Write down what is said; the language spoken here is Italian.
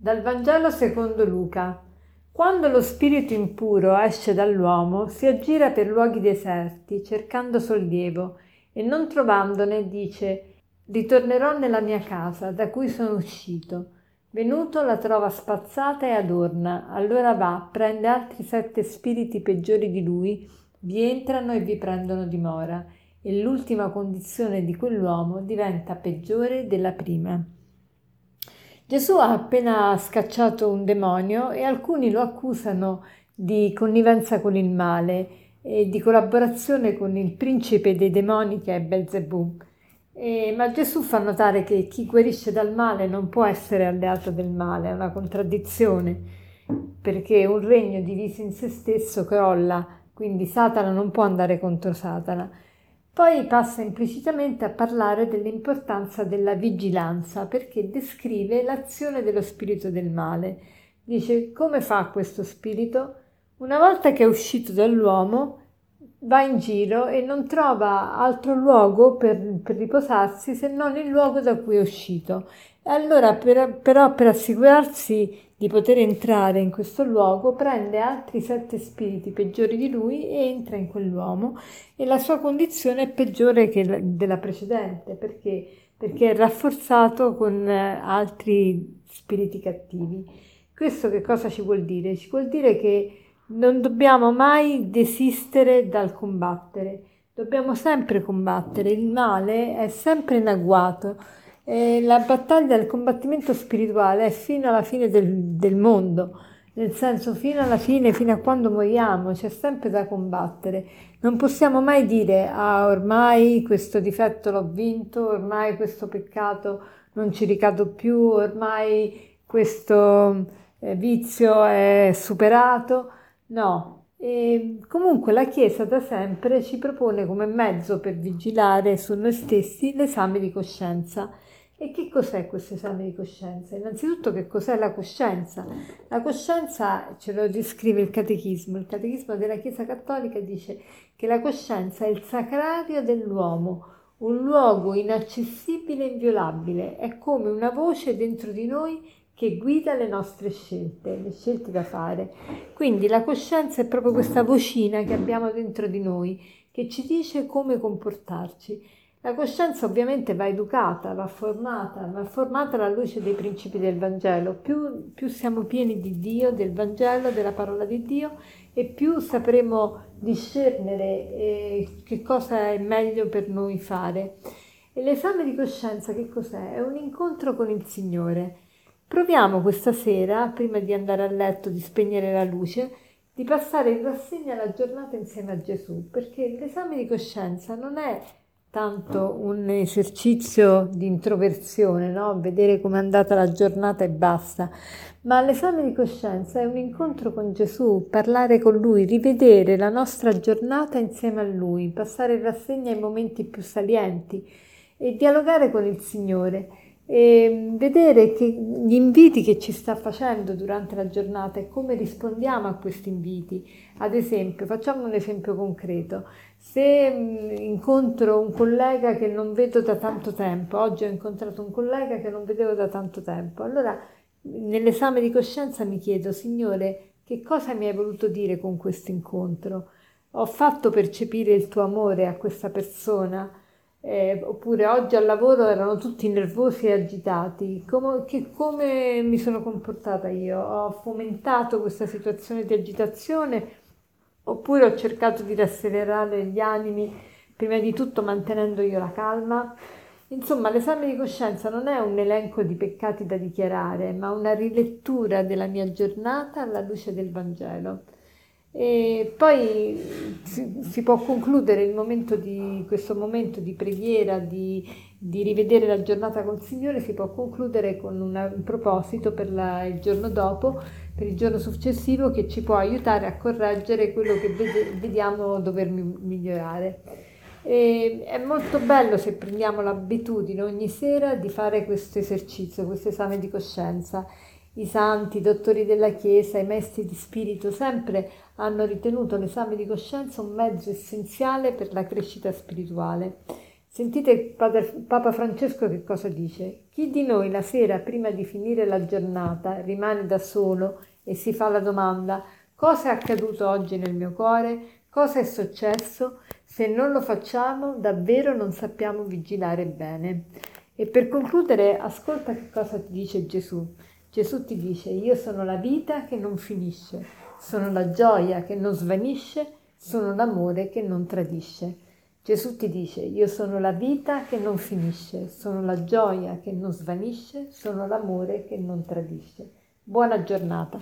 Dal Vangelo secondo Luca. Quando lo spirito impuro esce dall'uomo, si aggira per luoghi deserti, cercando sollievo, e non trovandone dice Ritornerò nella mia casa, da cui sono uscito. Venuto la trova spazzata e adorna, allora va, prende altri sette spiriti peggiori di lui, vi entrano e vi prendono dimora, e l'ultima condizione di quell'uomo diventa peggiore della prima. Gesù ha appena scacciato un demonio e alcuni lo accusano di connivenza con il male e di collaborazione con il principe dei demoni che è Belzebù. E, ma Gesù fa notare che chi guarisce dal male non può essere alleato del male, è una contraddizione, perché un regno diviso in se stesso crolla, quindi Satana non può andare contro Satana. Poi passa implicitamente a parlare dell'importanza della vigilanza perché descrive l'azione dello spirito del male. Dice come fa questo spirito? Una volta che è uscito dall'uomo, va in giro e non trova altro luogo per, per riposarsi se non il luogo da cui è uscito. E allora, per, però, per assicurarsi di poter entrare in questo luogo, prende altri sette spiriti peggiori di lui e entra in quell'uomo e la sua condizione è peggiore della precedente perché, perché è rafforzato con eh, altri spiriti cattivi. Questo che cosa ci vuol dire? Ci vuol dire che non dobbiamo mai desistere dal combattere, dobbiamo sempre combattere, il male è sempre in agguato eh, la battaglia, il combattimento spirituale è fino alla fine del, del mondo, nel senso fino alla fine, fino a quando moriamo, c'è sempre da combattere. Non possiamo mai dire, ah ormai questo difetto l'ho vinto, ormai questo peccato non ci ricado più, ormai questo eh, vizio è superato. No, e comunque la Chiesa da sempre ci propone come mezzo per vigilare su noi stessi l'esame di coscienza e che cos'è questo esame di coscienza? Innanzitutto che cos'è la coscienza? La coscienza ce lo descrive il catechismo, il catechismo della Chiesa Cattolica dice che la coscienza è il sacrario dell'uomo, un luogo inaccessibile e inviolabile, è come una voce dentro di noi che guida le nostre scelte, le scelte da fare. Quindi la coscienza è proprio questa vocina che abbiamo dentro di noi, che ci dice come comportarci. La coscienza ovviamente va educata, va formata, va formata alla luce dei principi del Vangelo. Più, più, siamo pieni di Dio, del Vangelo, della parola di Dio e più sapremo discernere eh, che cosa è meglio per noi fare. E l'esame di coscienza che cos'è? È un incontro con il Signore. Proviamo questa sera, prima di andare a letto, di spegnere la luce, di passare in rassegna la giornata insieme a Gesù, perché l'esame di coscienza non è tanto un esercizio di introversione, no? vedere com'è andata la giornata e basta, ma l'esame di coscienza è un incontro con Gesù, parlare con Lui, rivedere la nostra giornata insieme a Lui, passare in rassegna i momenti più salienti e dialogare con il Signore e vedere che gli inviti che ci sta facendo durante la giornata e come rispondiamo a questi inviti. Ad esempio, facciamo un esempio concreto. Se incontro un collega che non vedo da tanto tempo, oggi ho incontrato un collega che non vedevo da tanto tempo, allora nell'esame di coscienza mi chiedo, Signore, che cosa mi hai voluto dire con questo incontro? Ho fatto percepire il tuo amore a questa persona? Eh, oppure oggi al lavoro erano tutti nervosi e agitati. Come, che, come mi sono comportata io? Ho fomentato questa situazione di agitazione oppure ho cercato di rasserenare gli animi, prima di tutto mantenendo io la calma. Insomma, l'esame di coscienza non è un elenco di peccati da dichiarare, ma una rilettura della mia giornata alla luce del Vangelo. E poi si, può concludere momento di, questo momento di preghiera, di, di, rivedere la giornata col Signore, si può concludere con una, un proposito per la, il giorno dopo, per il giorno successivo, che ci può aiutare a correggere quello che vede, vediamo dover migliorare. E è molto bello se prendiamo l'abitudine ogni sera di fare questo esercizio, questo esame di coscienza i santi, i dottori della Chiesa, i maestri di spirito sempre hanno ritenuto l'esame di coscienza un mezzo essenziale per la crescita spirituale. Sentite Papa Francesco che cosa dice. Chi di noi la sera prima di finire la giornata rimane da solo e si fa la domanda cosa è accaduto oggi nel mio cuore, cosa è successo, se non lo facciamo davvero non sappiamo vigilare bene. E per concludere, ascolta che cosa ti dice Gesù. Gesù ti dice, io sono la vita che non finisce, sono la gioia che non svanisce, sono l'amore che non tradisce. Gesù ti dice, io sono la vita che non finisce, sono la gioia che non svanisce, sono l'amore che non tradisce. Buona giornata.